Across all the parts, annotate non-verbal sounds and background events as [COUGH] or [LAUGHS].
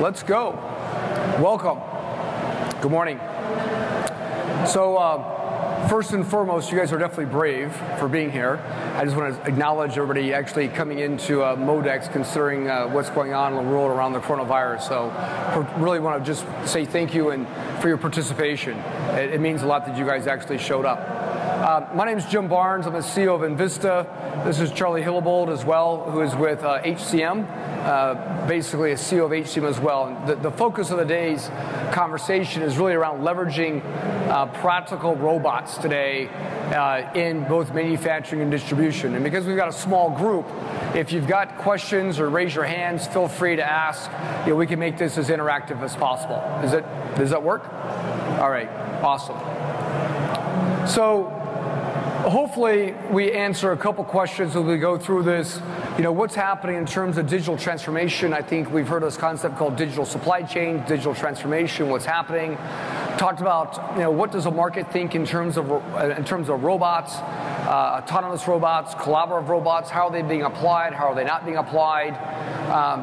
Let's go. Welcome. Good morning. So, uh, first and foremost, you guys are definitely brave for being here. I just want to acknowledge everybody actually coming into uh, Modex, considering uh, what's going on in the world around the coronavirus. So, really want to just say thank you and for your participation. It, it means a lot that you guys actually showed up. Uh, my name is Jim Barnes. I'm the CEO of Envista. This is Charlie Hillebold as well, who is with uh, HCM uh, basically a CEO of HCM as well. And the, the, focus of the day's conversation is really around leveraging uh, practical robots today uh, in both manufacturing and distribution. And because we've got a small group, if you've got questions or raise your hands, feel free to ask. You know, we can make this as interactive as possible. Is it, does that work? All right, awesome. So hopefully we answer a couple questions as we go through this. You know, what's happening in terms of digital transformation? I think we've heard this concept called digital supply chain, digital transformation, what's happening. Talked about, you know, what does the market think in terms of, in terms of robots, uh, autonomous robots, collaborative robots, how are they being applied, how are they not being applied? Um,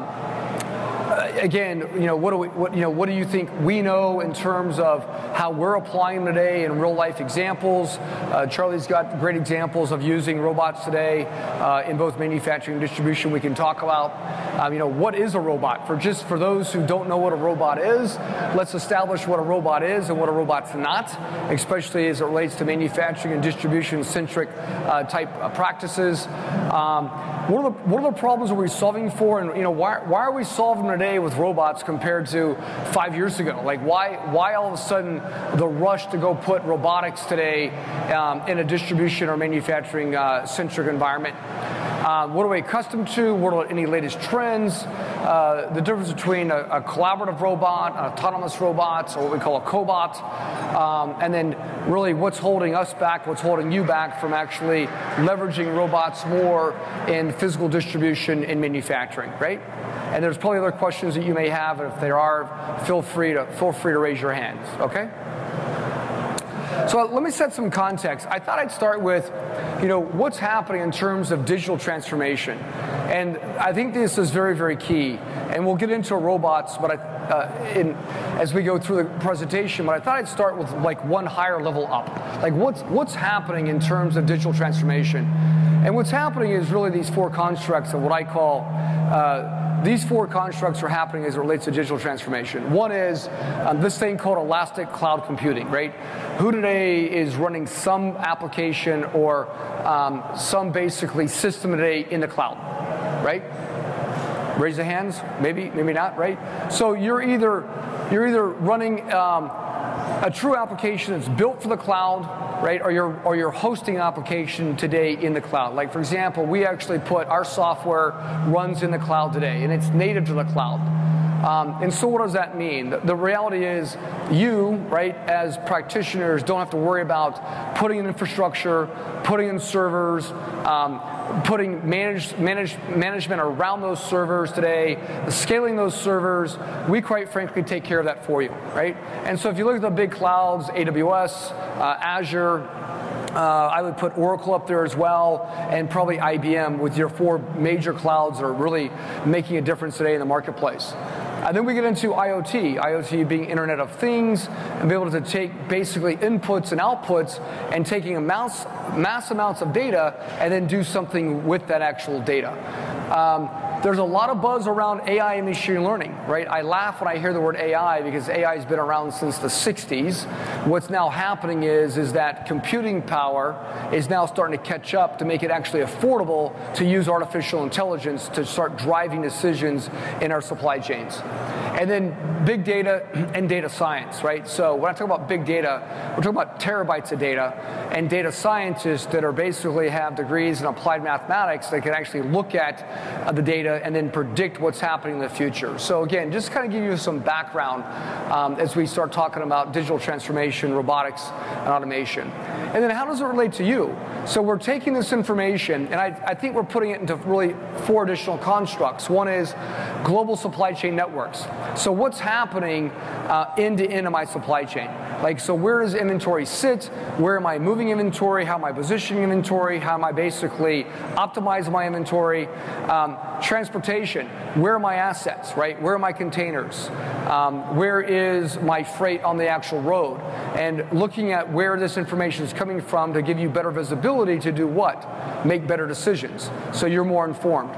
again, you know, what do we, what, you know, what do you think we know in terms of how we're applying today in real life examples? Uh, Charlie's got great examples of using robots today uh, in both manufacturing and distribution. We can talk about, um, you know, what is a robot? For just for those who don't know what a robot is, let's establish what a robot is and what a robot's not, especially as it relates to manufacturing and distribution centric uh, type practices. Um, what are, the, what are the problems are we solving for, and you know, why, why are we solving today with robots compared to five years ago? Like, why, why all of a sudden the rush to go put robotics today um, in a distribution or manufacturing uh, centric environment? Uh, what are we accustomed to? What are any latest trends? Uh, the difference between a, a, collaborative robot, an autonomous robot, or what we call a cobot, um, and then really what's holding us back, what's holding you back from actually leveraging robots more in physical distribution and manufacturing, right? And there's probably other questions that you may have, and if there are, feel free to feel free to raise your hands. Okay. So let me set some context. I thought I'd start with, you know, what's happening in terms of digital transformation, and I think this is very, very key. And we'll get into robots, but I, uh, in, as we go through the presentation. But I thought I'd start with like one higher level up, like what's what's happening in terms of digital transformation. And what's happening is really these four constructs of what I call. Uh, these four constructs are happening as it relates to digital transformation. One is um, this thing called elastic cloud computing, right? Who today is running some application or um, some basically system today in the cloud, right? Raise the hands. Maybe, maybe not, right? So you're either you're either running um, a true application that's built for the cloud, right? Or you're, or you're hosting application today in the cloud. Like, for example, we actually put our software runs in the cloud today, and it's native to the cloud. Um, and so, what does that mean? The, the, reality is, you, right, as practitioners, don't have to worry about putting in infrastructure, putting in servers, um, putting managed, managed, management around those servers today, scaling those servers. We, quite frankly, take care of that for you, right? And so, if you look at the big clouds, AWS, uh, Azure, uh, I would put Oracle up there as well, and probably IBM with your four major clouds that are really making a difference today in the marketplace. And then we get into IoT, IoT being Internet of Things, and be able to take basically inputs and outputs and taking a mass, mass amounts of data and then do something with that actual data. Um, there's a lot of buzz around AI and machine learning, right? I laugh when I hear the word AI because AI has been around since the 60s. What's now happening is, is that computing power is now starting to catch up to make it actually affordable to use artificial intelligence to start driving decisions in our supply chains. And then big data and data science, right? So when I talk about big data, we're talking about terabytes of data and data scientists that are basically have degrees in applied mathematics that can actually look at uh, the data and then predict what's happening in the future. So again, just kind of give you some background um, as we start talking about digital transformation, robotics, and automation. And then how does it relate to you? So we're taking this information, and I, I think we're putting it into really four additional constructs. One is global supply chain networks. So what's happening uh, end to end of my supply chain? Like, so where does inventory sit? Where am I moving inventory? How am I positioning inventory? How am I basically optimizing my inventory? Um, transportation, where are my assets, right? Where are my containers? Um, where is my freight on the actual road? And looking at where this information is coming from to give you better visibility to do what? Make better decisions so you're more informed.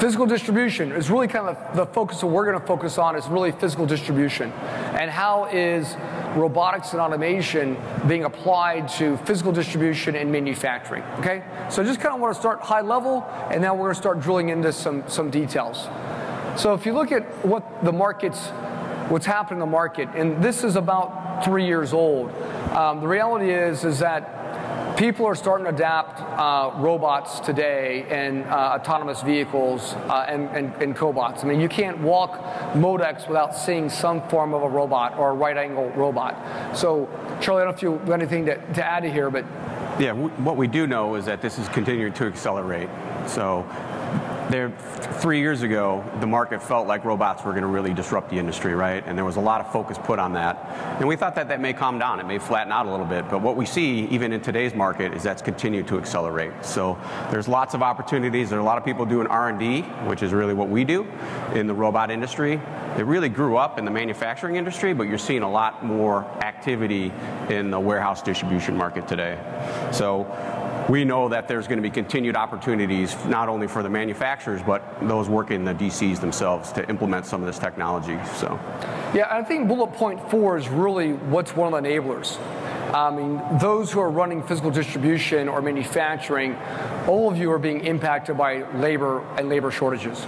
Physical distribution is really kind of the focus that we're going to focus on is really physical distribution. And how is robotics and automation being applied to physical distribution and manufacturing, okay? So just kind of want to start high level, and now we're going to start drilling into some, some details. So if you look at what the markets, what's happening in the market, and this is about three years old, um, the reality is, is that people are starting to adapt uh, robots today and uh, autonomous vehicles uh, and, and, and, cobots. I mean, you can't walk Modex without seeing some form of a robot or a right angle robot. So, Charlie, I don't know if you have anything to, to add to here, but. Yeah, what we do know is that this is continuing to accelerate. So, there, three years ago, the market felt like robots were going to really disrupt the industry, right? And there was a lot of focus put on that. And we thought that that may calm down, it may flatten out a little bit. But what we see, even in today's market, is that's continued to accelerate. So there's lots of opportunities. There are a lot of people doing R&D, which is really what we do in the robot industry. It really grew up in the manufacturing industry, but you're seeing a lot more activity in the warehouse distribution market today. So we know that there's going to be continued opportunities not only for the manufacturers but those working in the DCs themselves to implement some of this technology. So, yeah, I think bullet point four is really what's one of the enablers. I mean, those who are running physical distribution or manufacturing, all of you are being impacted by labor and labor shortages.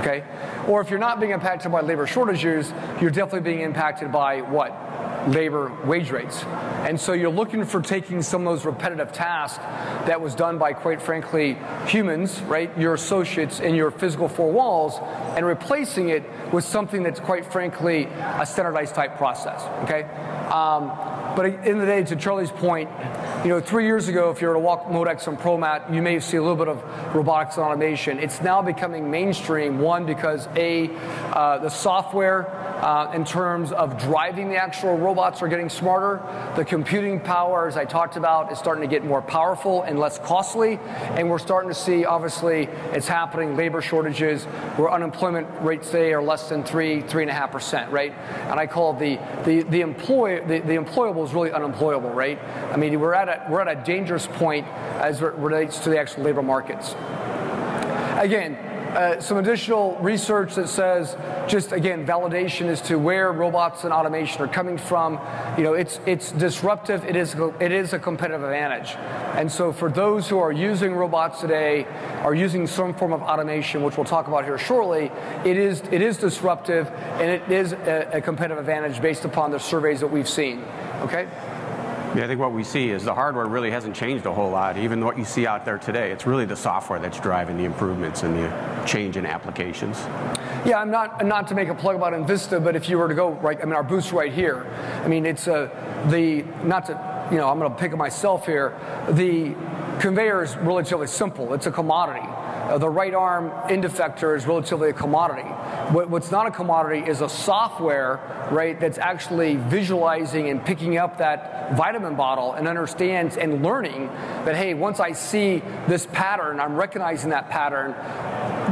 Okay? Or if you're not being impacted by labor shortages, you're definitely being impacted by what? Labor wage rates. And so you're looking for taking some of those repetitive tasks that was done by, quite frankly, humans, right, your associates in your physical four walls, and replacing it with something that's, quite frankly, a standardized type process, okay? Um, but in the day, to Charlie's point, you know, three years ago, if you were to walk Modex on ProMat, you may see a little bit of robotics and automation. It's now becoming mainstream, one, because A, uh, the software uh, in terms of driving the actual robots are getting smarter. The computing power, as I talked about, is starting to get more powerful and less costly. And we're starting to see, obviously, it's happening, labor shortages, where unemployment rates today are less than three, three and a half percent, right? And I call the the the employ the, the employable is really unemployable, right? I mean, we're at a we're at a dangerous point as it relates to the actual labor markets. Again, uh, some additional research that says just again validation as to where robots and automation are coming from. You know, it's it's disruptive. It is it is a competitive advantage, and so for those who are using robots today, are using some form of automation, which we'll talk about here shortly, it is it is disruptive and it is a, a competitive advantage based upon the surveys that we've seen. Okay. Yeah, I think what we see is the hardware really hasn't changed a whole lot. Even what you see out there today, it's really the software that's driving the improvements and the change in applications. Yeah, I'm not not to make a plug about Envista, but if you were to go right, I mean, our booth's right here. I mean, it's a uh, the not to you know, I'm going to pick myself here. The conveyor is relatively simple. It's a commodity. Uh, the right arm end effector is relatively a commodity. What, what's not a commodity is a software, right, that's actually visualizing and picking up that vitamin bottle and understands and learning that, hey, once I see this pattern, I'm recognizing that pattern.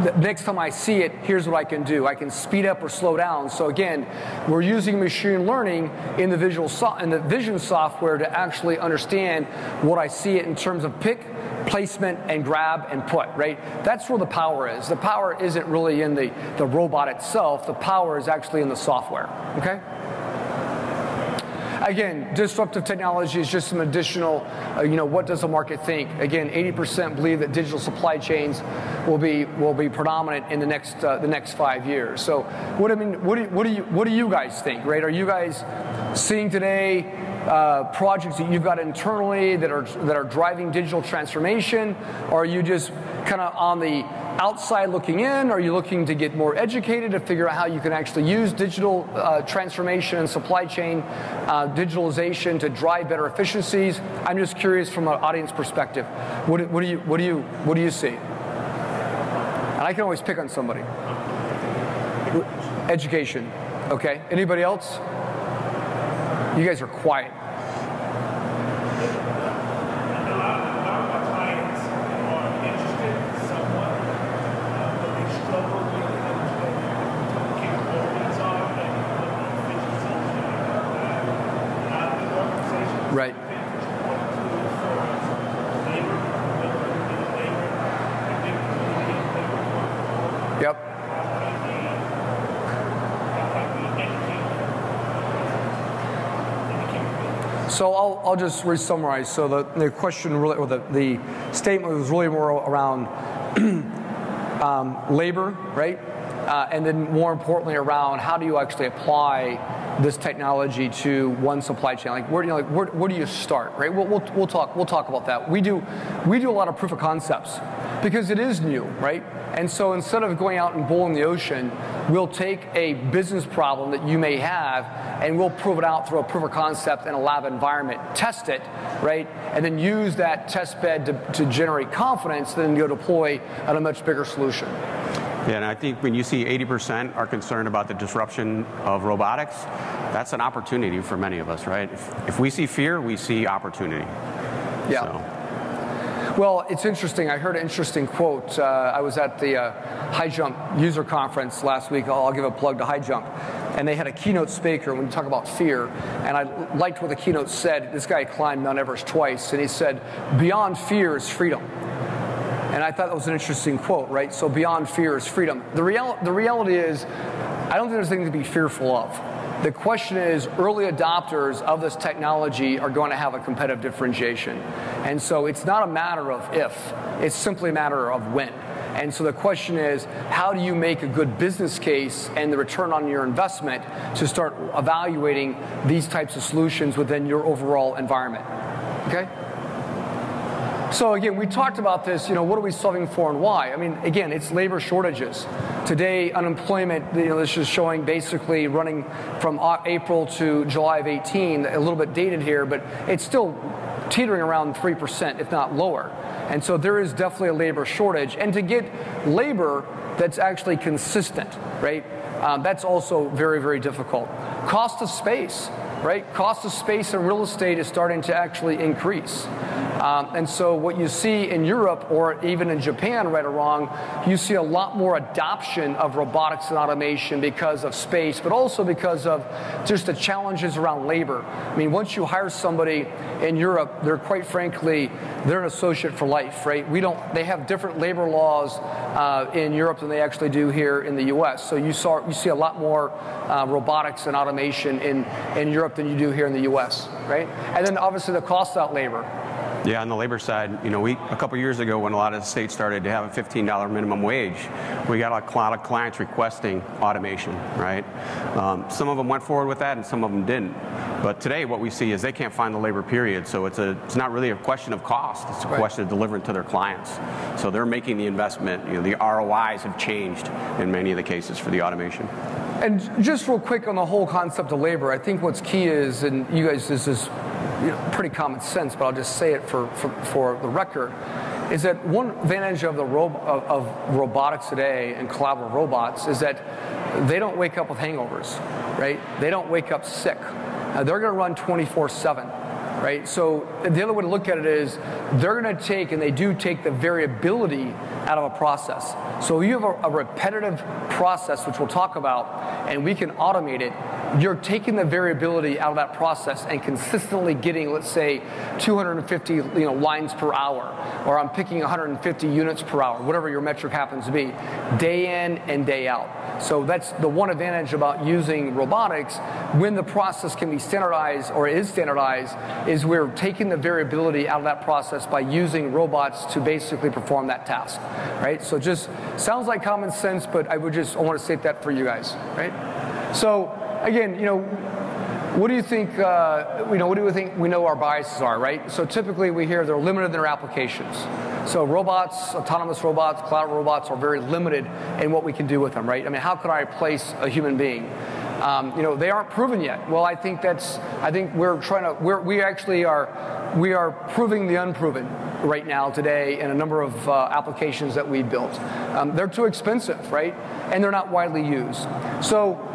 The next time I see it, here's what I can do. I can speed up or slow down. So again, we're using machine learning in the visual so- in the vision software to actually understand what I see it in terms of pick, placement, and grab and put. Right. That's where the power is. The power isn't really in the the robot itself. The power is actually in the software. Okay. Again, disruptive technology is just some additional, uh, you know, what does the market think? Again, 80% believe that digital supply chains will be will be predominant in the next uh, the next five years. So, what I mean, what do, what do you what do you guys think? Right? Are you guys seeing today uh, projects that you've got internally that are that are driving digital transformation, or are you just kind of on the outside looking in? Are you looking to get more educated to figure out how you can actually use digital uh, transformation and supply chain uh, digitalization to drive better efficiencies? I'm just curious from an audience perspective. What, what, do you what do you what do you see? And I can always pick on somebody. Education. Okay. Anybody else? You guys are quiet. Right. Yep. So I'll, I'll just re-summarize. So the, the question really, or the, the statement was really more around [CLEARS THROAT] um, labor, right? Uh, and then more importantly around how do you actually apply this technology to one supply chain? Like where do you like where, where do you start, right? We'll, we'll, we'll talk we'll talk about that. We do we do a lot of proof of concepts because it is new, right? And so instead of going out and bowling the ocean, we'll take a business problem that you may have and we'll prove it out through a proof of concept in a lab environment, test it, right? And then use that test bed to, to generate confidence, then go deploy on a much bigger solution. Yeah, and I think when you see 80% are concerned about the disruption of robotics, that's an opportunity for many of us, right? If, if we see fear, we see opportunity. Yeah. So. Well, it's interesting. I heard an interesting quote. Uh, I was at the uh, HighJump user conference last week. I'll, I'll, give a plug to HighJump. And they had a keynote speaker when you talk about fear. And I liked what the keynote said. This guy climbed Mount Everest twice, and he said, Beyond fear is freedom. And I thought that was an interesting quote, right? So, beyond fear is freedom. The, real, the reality is, I don't think there's anything to be fearful of. The question is, early adopters of this technology are going to have a competitive differentiation. And so it's not a matter of if, it's simply a matter of when. And so the question is, how do you make a good business case and the return on your investment to start evaluating these types of solutions within your overall environment? Okay? So again, we talked about this, you know, what are we solving for and why? I mean, again, it's labor shortages. Today, unemployment, you know, this is showing basically running from April to July of 18, a little bit dated here, but it's still teetering around 3%, if not lower. And so there is definitely a labor shortage. And to get labor that's actually consistent, right, um, that's also very, very difficult. Cost of space, right? Cost of space in real estate is starting to actually increase. Um, and so, what you see in Europe or even in Japan, right or wrong, you see a lot more adoption of robotics and automation because of space, but also because of just the challenges around labor. I mean, once you hire somebody in Europe, they're quite frankly, they're an associate for life, right? We don't, they have different labor laws uh, in Europe than they actually do here in the US. So, you, saw, you see a lot more uh, robotics and automation in, in Europe than you do here in the US, right? And then obviously the cost out labor. Yeah, on the labor side, you know, we a couple years ago when a lot of the states started to have a $15 minimum wage, we got a lot of clients requesting automation, right? Um, some of them went forward with that, and some of them didn't. But today, what we see is they can't find the labor period, so it's a it's not really a question of cost; it's a right. question of delivering to their clients. So they're making the investment. You know, the ROIs have changed in many of the cases for the automation. And just real quick on the whole concept of labor, I think what's key is, and you guys, this is you know, pretty common sense, but I'll just say it for, for, for the record, is that one advantage of the ro- of, of, robotics today and collaborative robots is that they don't wake up with hangovers, right? They don't wake up sick. Uh, they're going to run 24 7 right? So the other way to look at it is they're going to take, and they do take the variability out of a process. So you have a, a repetitive process, which we'll talk about, and we can automate it you're taking the variability out of that process and consistently getting, let's say, 250 you know, lines per hour, or I'm picking 150 units per hour, whatever your metric happens to be, day in and day out. So that's the one advantage about using robotics when the process can be standardized or is standardized, is we're taking the variability out of that process by using robots to basically perform that task, right? So just sounds like common sense, but I would just I want to state that for you guys, right? So again, you know, what do you think? Uh, you know, what do we think? We know our biases are, right? So typically, we hear they're limited in their applications. So robots, autonomous robots, cloud robots are very limited in what we can do with them, right? I mean, how could I replace a human being? Um, you know, they aren't proven yet. Well, I think that's. I think we're trying to. We're, we actually are. We are proving the unproven right now today in a number of uh, applications that we built. Um, they're too expensive, right? And they're not widely used. So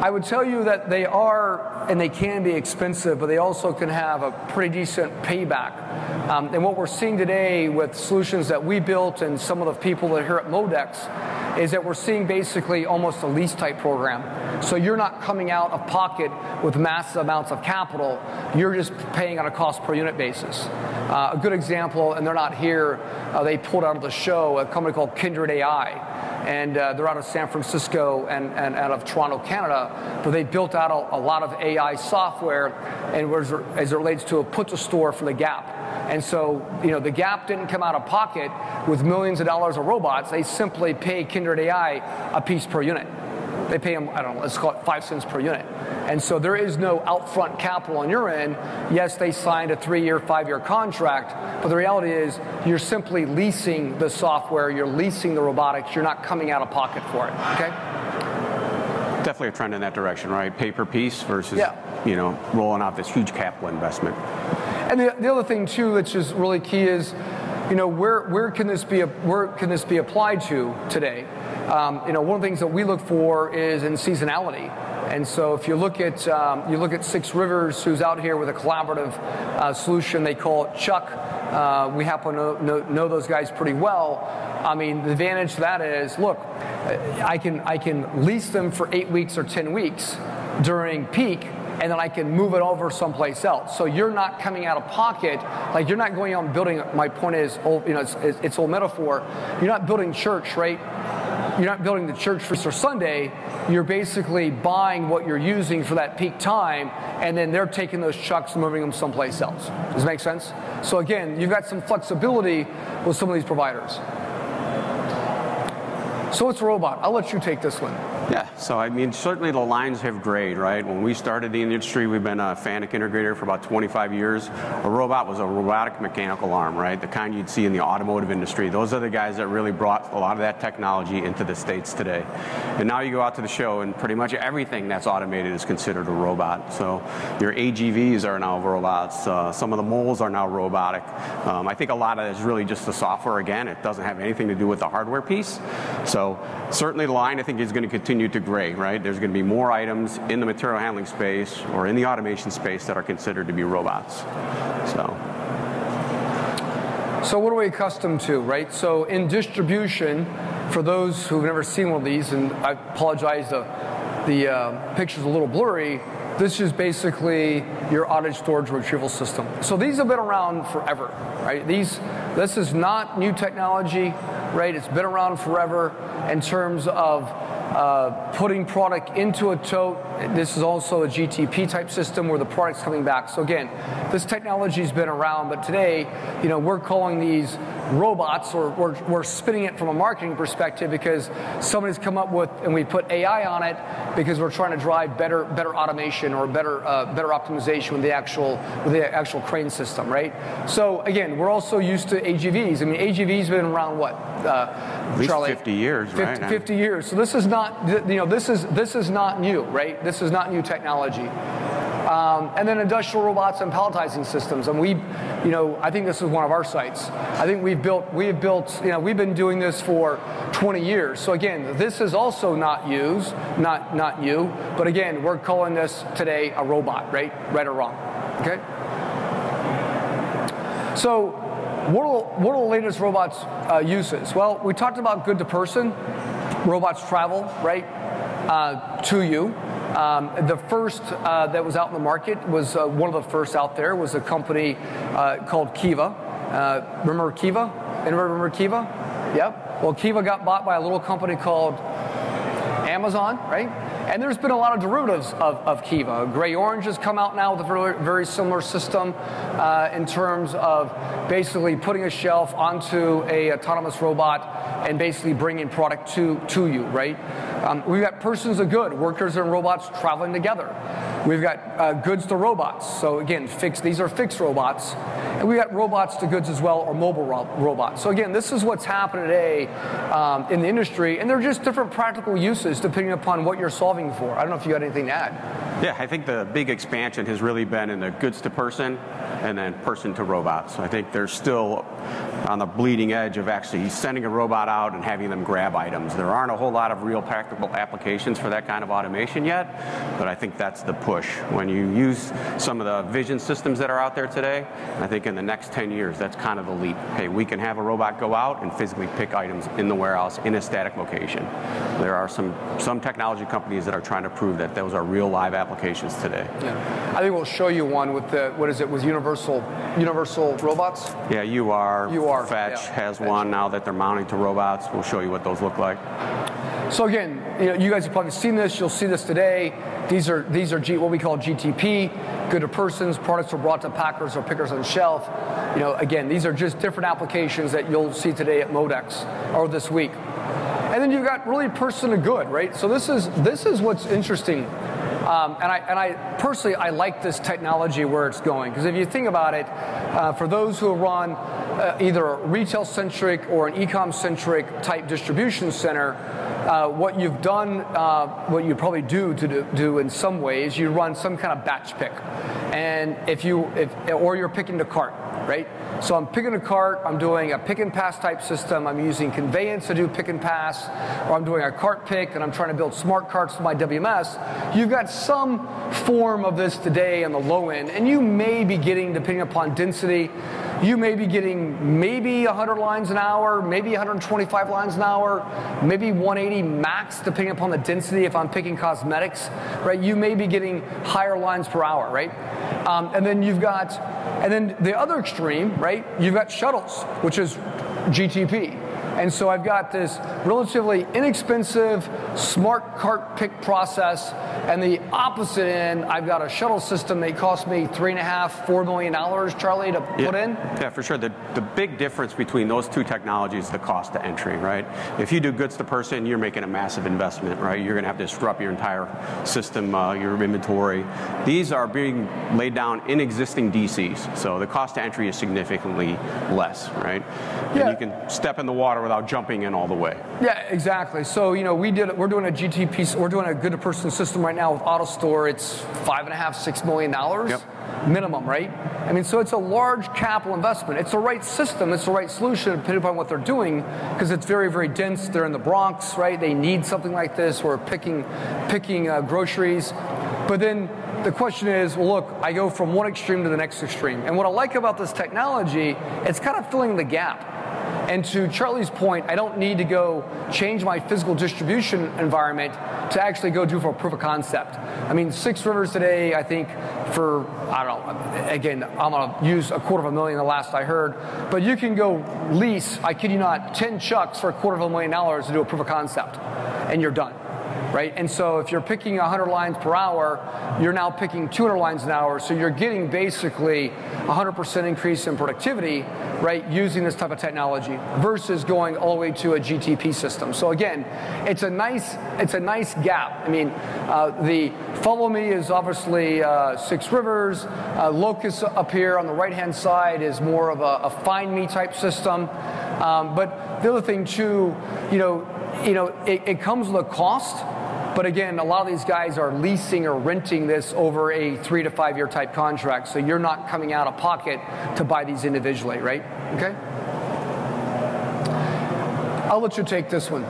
I would tell you that they are and they can be expensive, but they also can have a pretty decent payback. Um, and what we're seeing today with solutions that we built and some of the people that are here at Modex is that we're seeing basically almost a lease type program. So you're not coming out of pocket with massive amounts of capital, you're just paying on a cost per unit basis. Uh, a good example, and they're not here, uh, they pulled out of the show a company called Kindred AI and uh, they're out of San Francisco and, and out of Toronto, Canada. But they built out a, a lot of AI software, and was, as it relates to a put to store for the Gap. And so, you know, the Gap didn't come out of pocket with millions of dollars of robots. They simply pay Kindred AI a piece per unit. They pay them, I don't know, let's call it five cents per unit. And so there is no upfront capital on your end. Yes, they signed a three year, five year contract, but the reality is you're simply leasing the software, you're leasing the robotics, you're not coming out of pocket for it, okay? Definitely a trend in that direction, right? Pay per piece versus, yeah. you know, rolling out this huge capital investment. And the, the other thing too, which is really key, is, you know, where, where can this be where can this be applied to today? Um, you know, one of the things that we look for is in seasonality. And so if you look at um, you look at Six Rivers, who's out here with a collaborative uh, solution, they call it Chuck. Uh, we happen to know, know, those guys pretty well. I mean, the advantage to that is, look, I can I can lease them for eight weeks or ten weeks during peak, and then I can move it over someplace else. So you're not coming out of pocket, like you're not going out and building. My point is, you know, it's, it's old metaphor. You're not building church, right? you're not building the church for Easter Sunday. You're basically buying what you're using for that peak time, and then they're taking those chucks and moving them someplace else. Does that make sense? So again, you've got some flexibility with some of these providers. So it's a robot. I'll let you take this one. Yeah, so I mean, certainly the lines have grayed, right? When we started the industry, we've been a FANUC integrator for about 25 years. A robot was a robotic mechanical arm, right? The kind you'd see in the automotive industry. Those are the guys that really brought a lot of that technology into the States today. And now you go out to the show, and pretty much everything that's automated is considered a robot. So your AGVs are now robots. Uh, some of the moles are now robotic. Um, I think a lot of it is really just the software again. It doesn't have anything to do with the hardware piece. So certainly the line, I think, is going to continue continue to gray, right? There's going to be more items in the material handling space or in the automation space that are considered to be robots. So. So what are we accustomed to, right? So in distribution, for those who've never seen one of these, and I apologize, the, the uh, picture's a little blurry, this is basically your outage storage retrieval system. So these have been around forever, right? These, this is not new technology, right? It's been around forever in terms of uh, putting product into a tote. This is also a GTP type system where the product's coming back. So again, this technology's been around, but today, you know, we're calling these robots, or we're, we're spinning it from a marketing perspective because somebody's come up with, and we put AI on it because we're trying to drive better, better automation or better, uh, better optimization with the actual, with the actual crane system, right? So again, we're also used to AGVs. I mean, AGVs have been around what? Uh, Charlie? 50 years, 50, right? 50 years. So this is not, you know, this is this is not new, right? This is not new technology. Um, and then industrial robots and palletizing systems. And we, you know, I think this is one of our sites. I think we've built, we have built, you know, we've been doing this for 20 years. So again, this is also not used, not not new. But again, we're calling this today a robot, right? Right or wrong? Okay. So what are, what are the latest robots uh, uses? Well, we talked about good to person. Robots travel, right, uh, to you. Um, the first uh, that was out in the market was uh, one of the first out there was a company uh, called Kiva. Uh, remember Kiva? Anyone remember Kiva? Yep. Well, Kiva got bought by a little company called Amazon, right? And there's been a lot of derivatives of, of Kiva. GreyOrange has come out now with a very, very similar system uh, in terms of basically putting a shelf onto a autonomous robot and basically bringing product to, to you, right? Um, we've got persons of good, workers and robots traveling together. We've got uh, goods to robots. So again, fixed, these are fixed robots. And we've got robots to goods as well, or mobile ro- robots. So again, this is what's happening today um, in the industry, and they're just different practical uses depending upon what you're solving for. I don't know if you got anything to add. Yeah, I think the big expansion has really been in the goods to person and then person to robots. I think they're still on the bleeding edge of actually sending a robot out and having them grab items. There aren't a whole lot of real practical applications for that kind of automation yet, but I think that's the push. When you use some of the vision systems that are out there today, I think in the next 10 years, that's kind of the leap. Hey, we can have a robot go out and physically pick items in the warehouse in a static location. There are some, some technology companies that are trying to prove that those are real live applications today. Yeah. I think we'll show you one with the, what is it, with Universal, Universal Robots? Yeah, UR, UR, Fetch yeah. has Fetch. one now that they're mounting to robots. We'll show you what those look like. So again, you, know, you guys have probably seen this. You'll see this today. These are these are G, what we call GTP, good to persons. Products are brought to packers or pickers on shelf. You know, again, these are just different applications that you'll see today at Modex or this week. And then you've got really person to good, right? So this is this is what's interesting. Um, and I and I personally I like this technology where it's going. Because if you think about it, uh, for those who run uh, either a retail centric or an ecom centric type distribution center, uh, what you've done, uh, what you probably do to do, do, in some ways, you run some kind of batch pick, and if you if or you're picking the cart, right? So I'm picking a cart, I'm doing a pick and pass type system, I'm using conveyance to do pick and pass, or I'm doing a cart pick and I'm trying to build smart carts for my WMS. You've got some form of this today on the low end, and you may be getting, depending upon density, you may be getting maybe 100 lines an hour, maybe 125 lines an hour, maybe 180 max, depending upon the density. If I'm picking cosmetics, right, you may be getting higher lines per hour, right? Um, and then you've got, and then the other extreme, right? You've got shuttles, which is GTP. And so I've got this relatively inexpensive smart cart pick process, and the opposite end, I've got a shuttle system that cost me three and a half, four million dollars, Charlie, to yeah. put in. Yeah, for sure. The, the big difference between those two technologies is the cost to entry, right? If you do goods to person, you're making a massive investment, right? You're going to have to disrupt your entire system, uh, your inventory. These are being laid down in existing DCs, so the cost to entry is significantly less, right? Yeah. And you can step in the water without jumping in all the way. Yeah, exactly. So you know, we did. We're doing a GTP. We're doing a good to person system right now with AutoStore. It's five and a half, six million dollars Yep. minimum, right? I mean, so it's a large capital investment. It's the right system. It's the right solution depending upon what they're doing because it's very, very dense. They're in the Bronx, right? They need something like this. We're picking, picking uh, groceries, but then. The question is, well, look, I go from one extreme to the next extreme. And what I like about this technology, it's kind of filling the gap. And to Charlie's point, I don't need to go change my physical distribution environment to actually go do for a proof of concept. I mean, Six Rivers today, I think for, I don't know, again, I'm gonna use a quarter of a million the last I heard, but you can go lease, I kid you not, 10 chucks for a quarter of a million dollars to do a proof of concept, and you're done right? And so if you're picking 100 lines per hour, you're now picking 200 lines an hour. So you're getting basically 100% increase in productivity, right, using this type of technology versus going all the way to a GTP system. So again, it's a nice it's a nice gap. I mean, uh, the follow me is obviously uh, Six Rivers. Uh, Locus up here on the right hand side is more of a, a find me type system. Um, but the other thing too, you know, you know, it, it comes with a cost. But again, a lot of these guys are leasing or renting this over a three to five year type contract. So you're not coming out of pocket to buy these individually, right? Okay? I'll let you take this one.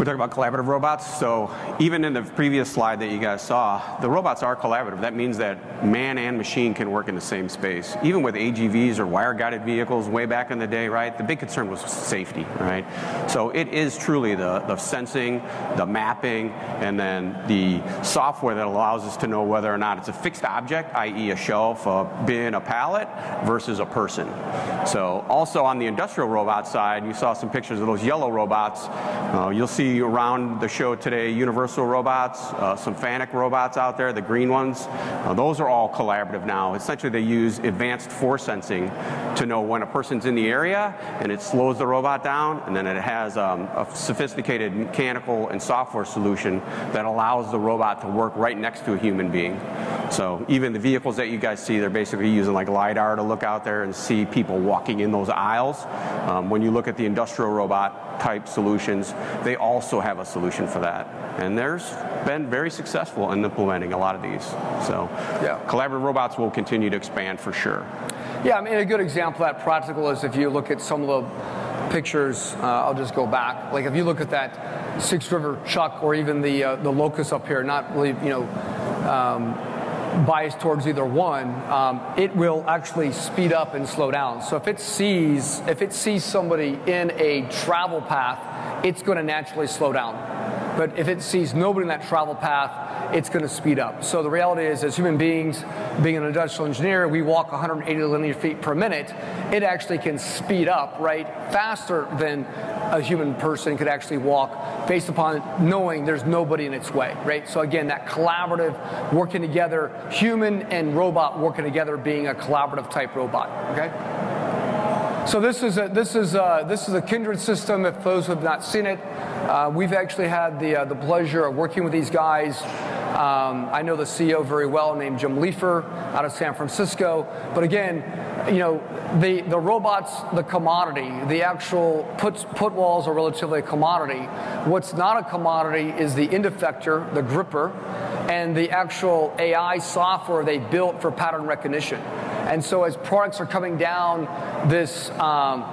We're talking about collaborative robots. So even in the previous slide that you guys saw, the robots are collaborative. That means that man and machine can work in the same space. Even with AGVs or wire-guided vehicles way back in the day, right? The big concern was safety, right? So it is truly the, the sensing, the mapping, and then the software that allows us to know whether or not it's a fixed object, i.e. a shelf, a bin, a pallet, versus a person. So also on the industrial robot side, you saw some pictures of those yellow robots. Uh, you'll see see around the show today universal robots, uh, some FANUC robots out there, the green ones. Uh, those are all collaborative now. Essentially, they use advanced force sensing to know when a person's in the area, and it slows the robot down, and then it has um, a sophisticated mechanical and software solution that allows the robot to work right next to a human being. So even the vehicles that you guys see, they're basically using like LiDAR to look out there and see people walking in those aisles. Um, when you look at the industrial robot type solutions, they also have a solution for that. And there's been very successful in implementing a lot of these. So Yeah. collaborative robots will continue to expand for sure. Yeah, I mean, a good example of that practical is if you look at some of the pictures, uh, I'll just go back. Like if you look at that Six River Chuck or even the, uh, the Locus up here, not really, you know, um, biased towards either one, um, it will actually speed up and slow down. So if it sees, if it sees somebody in a travel path, it's going to naturally slow down. But if it sees nobody in that travel path, it's going to speed up. So the reality is, as human beings, being an industrial engineer, we walk 180 linear feet per minute. It actually can speed up, right, faster than a human person could actually walk based upon knowing there's nobody in its way, right? So again, that collaborative working together, human and robot working together being a collaborative type robot, okay? So this is a, this is a, this is a Kindred system. If those who have not seen it, uh, we've actually had the uh, the pleasure of working with these guys. Um, I know the CEO very well, named Jim Liefer, out of San Francisco. But again, you know, the the robots, the commodity, the actual put put walls are relatively a commodity. What's not a commodity is the end effector, the gripper, and the actual AI software they built for pattern recognition. And so as products are coming down this um,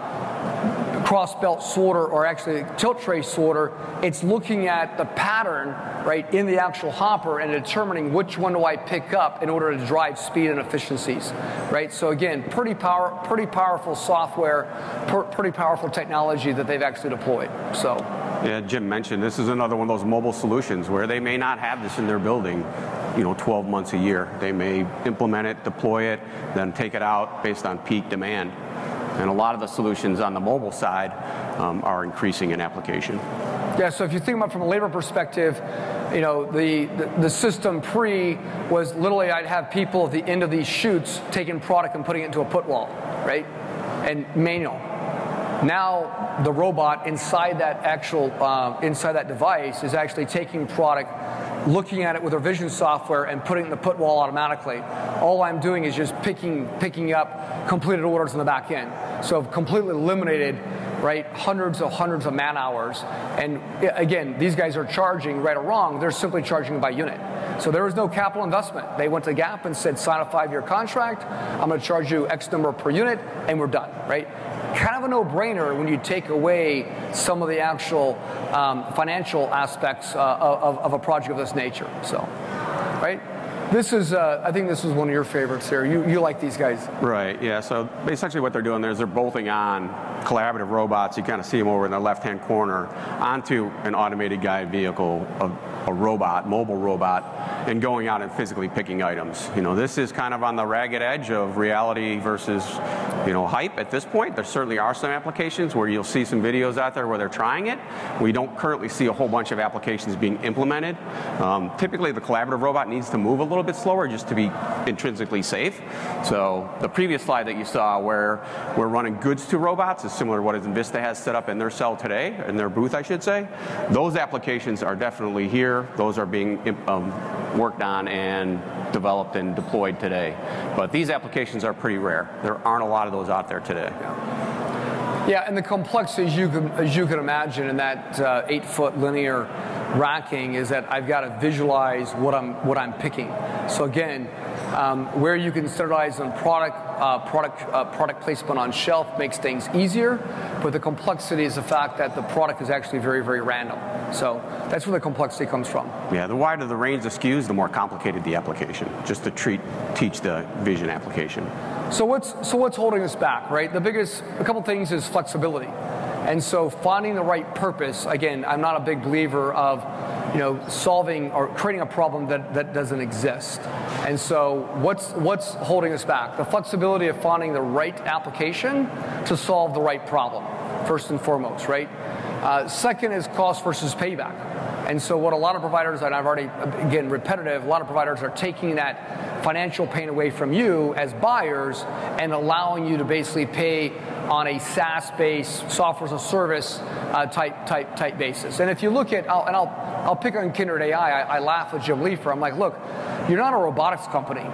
cross belt sorter or actually tilt tray sorter, it's looking at the pattern right in the actual hopper and determining which one do I pick up in order to drive speed and efficiencies, right? So again, pretty power, pretty powerful software, per, pretty powerful technology that they've actually deployed. So. Yeah, Jim mentioned this is another one of those mobile solutions where they may not have this in their building, you know, 12 months a year. They may implement it, deploy it, then take it out based on peak demand. And a lot of the solutions on the mobile side um, are increasing in application. Yeah, so if you think about from a labor perspective, you know, the, the, the, system pre was literally I'd have people at the end of these chutes taking product and putting it into a put wall, right? And manual. Now the robot inside that actual uh, inside that device is actually taking product, looking at it with our vision software, and putting in the put wall automatically. All I'm doing is just picking picking up completed orders in the back end. So I've completely eliminated right hundreds of hundreds of man hours. And again, these guys are charging right or wrong. They're simply charging by unit. So there was no capital investment. They went to Gap and said, sign a five-year contract. I'm going to charge you X number per unit, and we're done. Right? Kind of a no-brainer when you take away some of the actual um, financial aspects uh, of, of, a project of this nature. So, right? This is, uh, I think this is one of your favorites here. You, you like these guys. Right, yeah. So essentially what they're doing there is they're bolting on collaborative robots. You kind of see them over in the left-hand corner onto an automated guided vehicle, a, a robot, mobile robot, and going out and physically picking items. You know, this is kind of on the ragged edge of reality versus, you know, hype at this point. There certainly are some applications where you'll see some videos out there where they're trying it. We don't currently see a whole bunch of applications being implemented. Um, typically, the collaborative robot needs to move a little bit slower just to be intrinsically safe. So the previous slide that you saw where we're running goods to robots is similar to what Envista has set up in their cell today, in their booth, I should say. Those applications are definitely here. Those are being um, worked on and developed and deployed today. But these applications are pretty rare. There aren't a lot of those out there today. Yeah, and the complexity, as you can, as you can imagine, in that uh, eight-foot linear racking is that I've got to visualize what I'm what I'm picking. So again, um, where you can standardize on product uh, product uh, product placement on shelf makes things easier, but the complexity is the fact that the product is actually very very random. So that's where the complexity comes from. Yeah, the wider the range of SKUs, the more complicated the application. Just to treat teach the vision application. So what's so what's holding us back, right? The biggest a couple things is flexibility. And so finding the right purpose, again, I'm not a big believer of, you know, solving or creating a problem that, that doesn't exist. And so what's what's holding us back? The flexibility of finding the right application to solve the right problem, first and foremost, right? Uh, second is cost versus payback. And so, what a lot of providers, and I've already, again, repetitive, a lot of providers are taking that financial pain away from you as buyers and allowing you to basically pay on a SaaS-based software as a service uh, type type type basis. And if you look at, I'll, and I'll I'll pick on Kindred AI. I, I laugh with Jim Liefer. I'm like, look, you're not a robotics company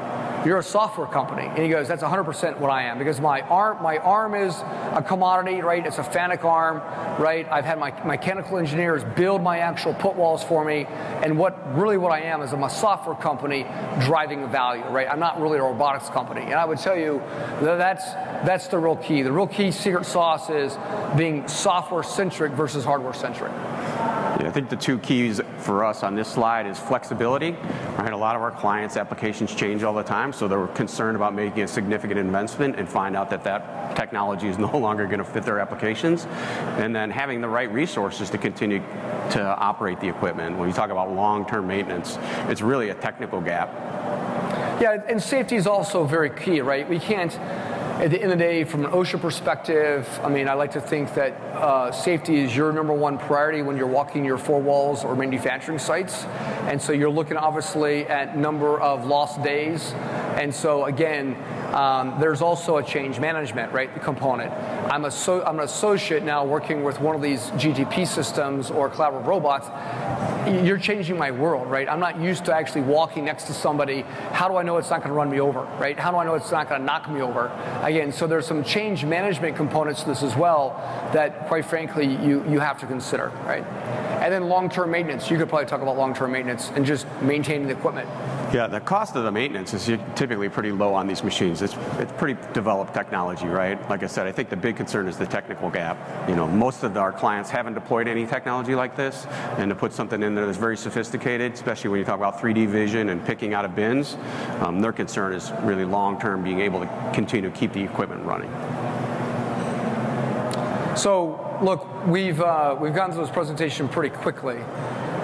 you're a software company. And he goes, that's 100% what I am because my arm, my arm is a commodity, right? It's a FANUC arm, right? I've had my mechanical engineers build my actual put walls for me. And what really what I am is I'm a software company driving value, right? I'm not really a robotics company. And I would tell you that that's, that's the real key. The real key secret sauce is being software centric versus hardware centric. Yeah, I think the two keys for us on this slide is flexibility. Right, a lot of our clients' applications change all the time, so they're concerned about making a significant investment and find out that that technology is [LAUGHS] no longer going to fit their applications, and then having the right resources to continue to operate the equipment. When you talk about long-term maintenance, it's really a technical gap. Yeah, and safety is also very key, right? We can't at the end of the day, from an OSHA perspective, I mean, I like to think that uh, safety is your number one priority when you're walking your four walls or manufacturing sites. And so you're looking obviously at number of lost days. And so again, um, there's also a change management, right, component. I'm, a so, I'm an associate now working with one of these GTP systems or collaborative robots you're changing my world, right? I'm not used to actually walking next to somebody. How do I know it's not going to run me over, right? How do I know it's not going to knock me over? Again, so there's some change management components to this as well that, quite frankly, you, you have to consider, right? And then long-term maintenance. You could probably talk about long-term maintenance and just maintaining the equipment. Yeah, the cost of the maintenance is typically pretty low on these machines. It's, it's pretty developed technology, right? Like I said, I think the big concern is the technical gap. You know, most of our clients haven't deployed any technology like this, and to put something in there that's very sophisticated, especially when you talk about 3D vision and picking out of bins, um, their concern is really long-term being able to continue to keep the equipment running. So, look, we've uh, we've gone through this presentation pretty quickly.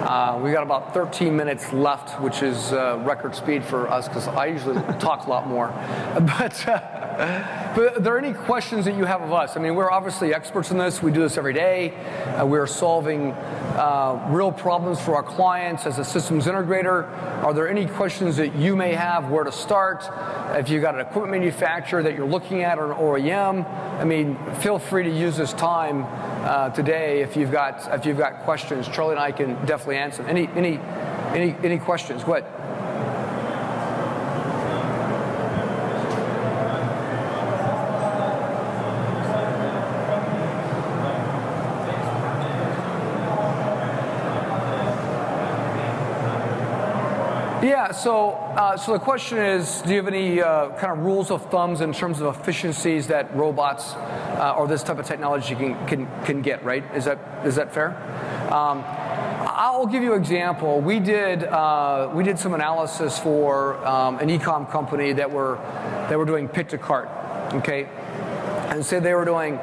Uh, we got about 13 minutes left, which is uh, record speed for us because I usually [LAUGHS] talk a lot more. [LAUGHS] But, uh, but are there any questions that you have of us? I mean, we're obviously experts in this. We do this every day. Uh, we're solving uh, real problems for our clients as a systems integrator. Are there any questions that you may have? Where to start? If you've got an equipment manufacturer that you're looking at or an OEM, I mean, feel free to use this time uh, today if you've got if you've got questions. Charlie and I can definitely answer any any any any questions. What? Yeah, so uh, so the question is, do you have any uh, kind of rules of thumbs in terms of efficiencies that robots uh, or this type of technology can, can, can get, right? Is that, is that fair? Um, I'll give you an example. We did uh, we did some analysis for um, an ecom company that were that were doing pick to cart, okay, and say they were doing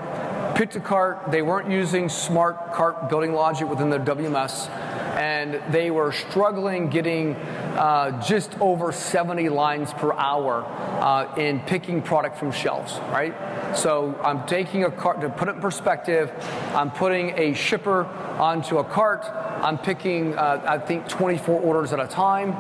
pick to cart. They weren't using smart cart building logic within their WMS, and they were struggling getting uh, just over 70 lines per hour uh, in picking product from shelves, right? So I'm taking a cart, to put it in perspective, I'm putting a shipper onto a cart, I'm picking, uh, I think, 24 orders at a time,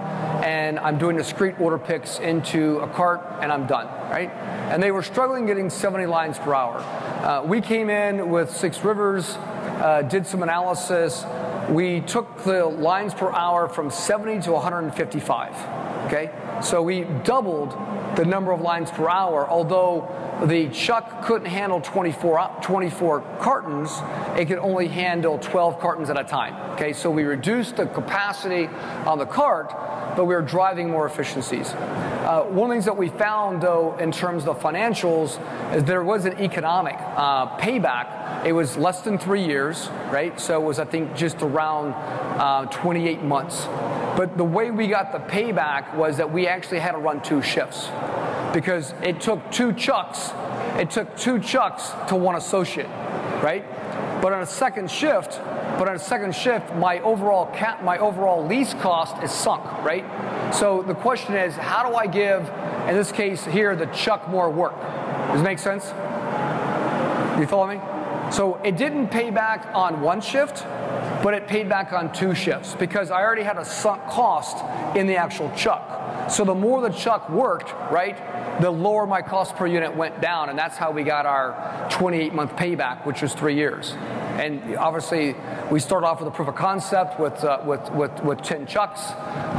and I'm doing discrete order picks into a cart, and I'm done, right? And they were struggling getting 70 lines per hour. Uh, we came in with Six Rivers, uh, did some analysis. We took the lines per hour from 70 to 155. Okay, so we doubled the number of lines per hour, although the chuck couldn't handle 24, 24 cartons, it could only handle 12 cartons at a time. Okay, so we reduced the capacity on the cart, but we were driving more efficiencies. Uh, one of the things that we found, though, in terms of the financials, is there was an economic uh, payback. It was less than three years, right? So it was, I think, just around uh, 28 months. But the way we got the payback was that we actually had to run two shifts because it took two chucks. It took two chucks to one associate, right? But on a second shift, but on a second shift, my overall cap, my overall lease cost is sunk, right? So the question is, how do I give, in this case here, the chuck more work? Does it make sense? You follow me? So it didn't pay back on one shift, but it paid back on two shifts because I already had a sunk cost in the actual chuck. So the more the chuck worked, right, the lower my cost per unit went down, and that's how we got our 28 month payback, which was three years. And obviously, we started off with a proof of concept with, uh, with, with, with 10 chucks,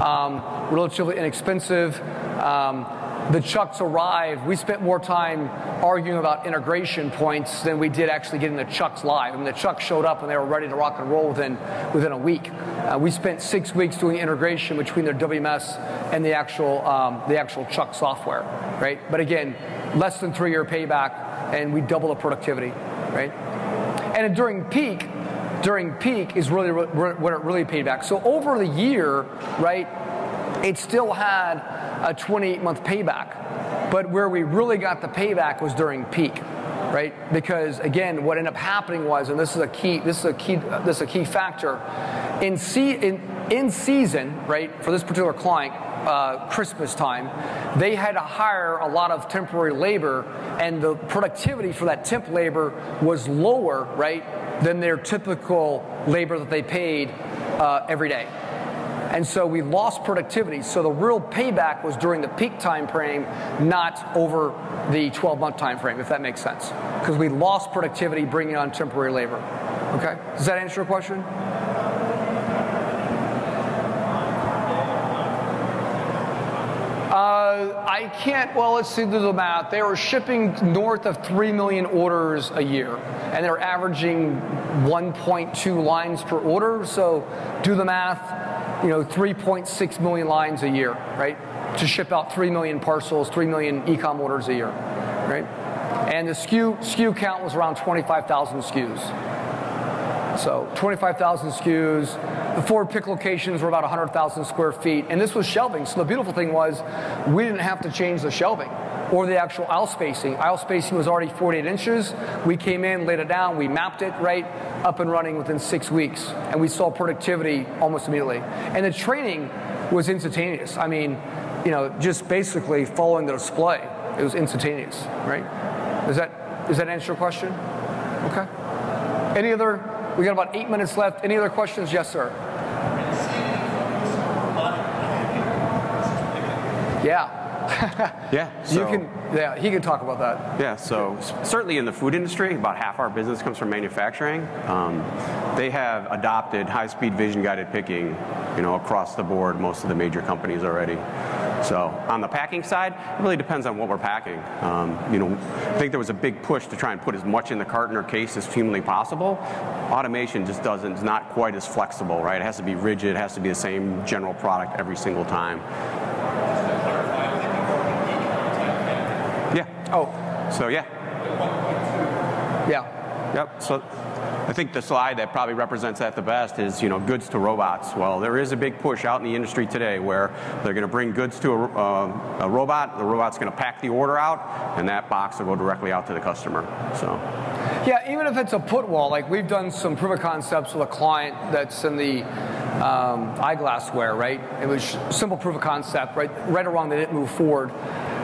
um, relatively inexpensive. Um, the chucks arrived. We spent more time arguing about integration points than we did actually getting the chucks live. I mean, the chucks showed up and they were ready to rock and roll within, within a week. Uh, we spent six weeks doing integration between their WMS and the actual, um, the actual chuck software, right? But again, less than three year payback, and we double the productivity, right? And during peak, during peak is really what it really paid back. So over the year, right, it still had a 28 month payback. But where we really got the payback was during peak, right? Because again, what ended up happening was, and this is a key, this is a key, this is a key factor, in, see, in, in season, right, for this particular client, uh, Christmas time, they had to hire a lot of temporary labor, and the productivity for that temp labor was lower, right, than their typical labor that they paid uh, every day. And so we lost productivity. So the real payback was during the peak time frame, not over the 12 month time frame, if that makes sense. Because we lost productivity bringing on temporary labor. Okay? Does that answer your question? Uh, I can't, well, let's see do the math. They were shipping north of 3 million orders a year, and they're averaging 1.2 lines per order. So do the math, you know, 3.6 million lines a year, right? To ship out 3 million parcels, 3 million ecom orders a year, right? And the SKU, SKU count was around 25,000 SKUs. So 25,000 SKUs, the four pick locations were about 100,000 square feet, and this was shelving. So the beautiful thing was we didn't have to change the shelving or the actual aisle spacing. Aisle spacing was already 48 inches. We came in, laid it down, we mapped it right, up and running within six weeks, and we saw productivity almost immediately. And the training was instantaneous. I mean, you know, just basically following the display, it was instantaneous, right? Does that does that answer your question? Okay. Any other? We got about eight minutes left. Any other questions? Yes, sir. Yeah. [LAUGHS] yeah. So, you can. Yeah, he can talk about that. Yeah. So certainly in the food industry, about half our business comes from manufacturing. Um, they have adopted high-speed vision-guided picking, you know, across the board. Most of the major companies already. So on the packing side, it really depends on what we're packing. Um, you know, I think there was a big push to try and put as much in the carton or case as humanly possible. Automation just doesn't, is not quite as flexible, right? It has to be rigid, it has to be the same general product every single time. Yeah. Oh. So yeah. Yeah. Yep. So I think the slide that probably represents that the best is, you know, goods to robots. Well, there is a big push out in the industry today where they're going to bring goods to a, uh, a robot. The robot's going to pack the order out, and that box will go directly out to the customer. So. Yeah, even if it's a put wall, like we've done some proof of concepts with a client that's in the um, eyeglassware, right? It was simple proof of concept, right? Right or wrong, they didn't move forward,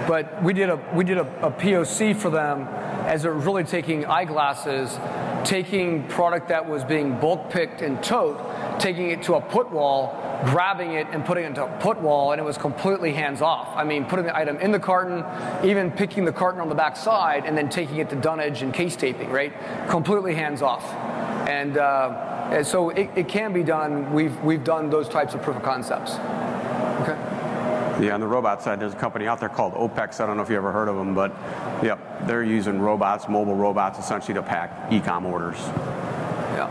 but we did a we did a, a POC for them as they're really taking eyeglasses taking product that was being bulk picked and tote, taking it to a put wall, grabbing it and putting it into a put wall, and it was completely hands off. I mean, putting the item in the carton, even picking the carton on the back side, and then taking it to dunnage and case taping, right? Completely hands off. And, uh, and so it, it can be done. We've, we've done those types of proof of concepts. Yeah, on the robot side, there's a company out there called OPEX. I don't know if you ever heard of them, but yep, they're using robots, mobile robots, essentially to pack e-com orders. Yeah.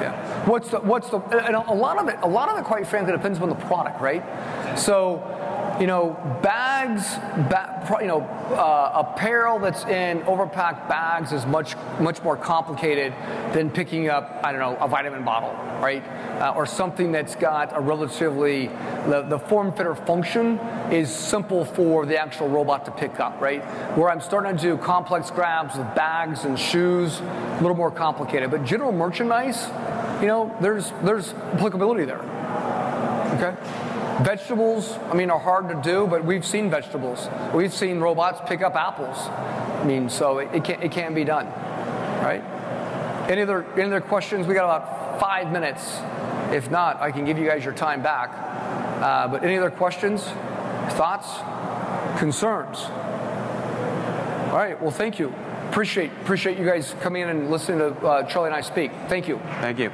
Yeah. What's the what's the and a lot of it a lot of it quite frankly depends on the product, right? So you know, bags, ba- you know, uh, apparel that's in overpacked bags is much, much more complicated than picking up, I don't know, a vitamin bottle, right? Uh, or something that's got a relatively, the, the form fitter function is simple for the actual robot to pick up, right? Where I'm starting to do complex grabs with bags and shoes, a little more complicated. But general merchandise, you know, there's, there's applicability there, okay? Vegetables, I mean, are hard to do, but we've seen vegetables. We've seen robots pick up apples. I mean, so it, it, can, it can be done, right? Any other, any other questions? We got about five minutes. If not, I can give you guys your time back. Uh, but any other questions, thoughts, concerns? All right, well, thank you. Appreciate, appreciate you guys coming in and listening to uh, Charlie and I speak. Thank you. Thank you.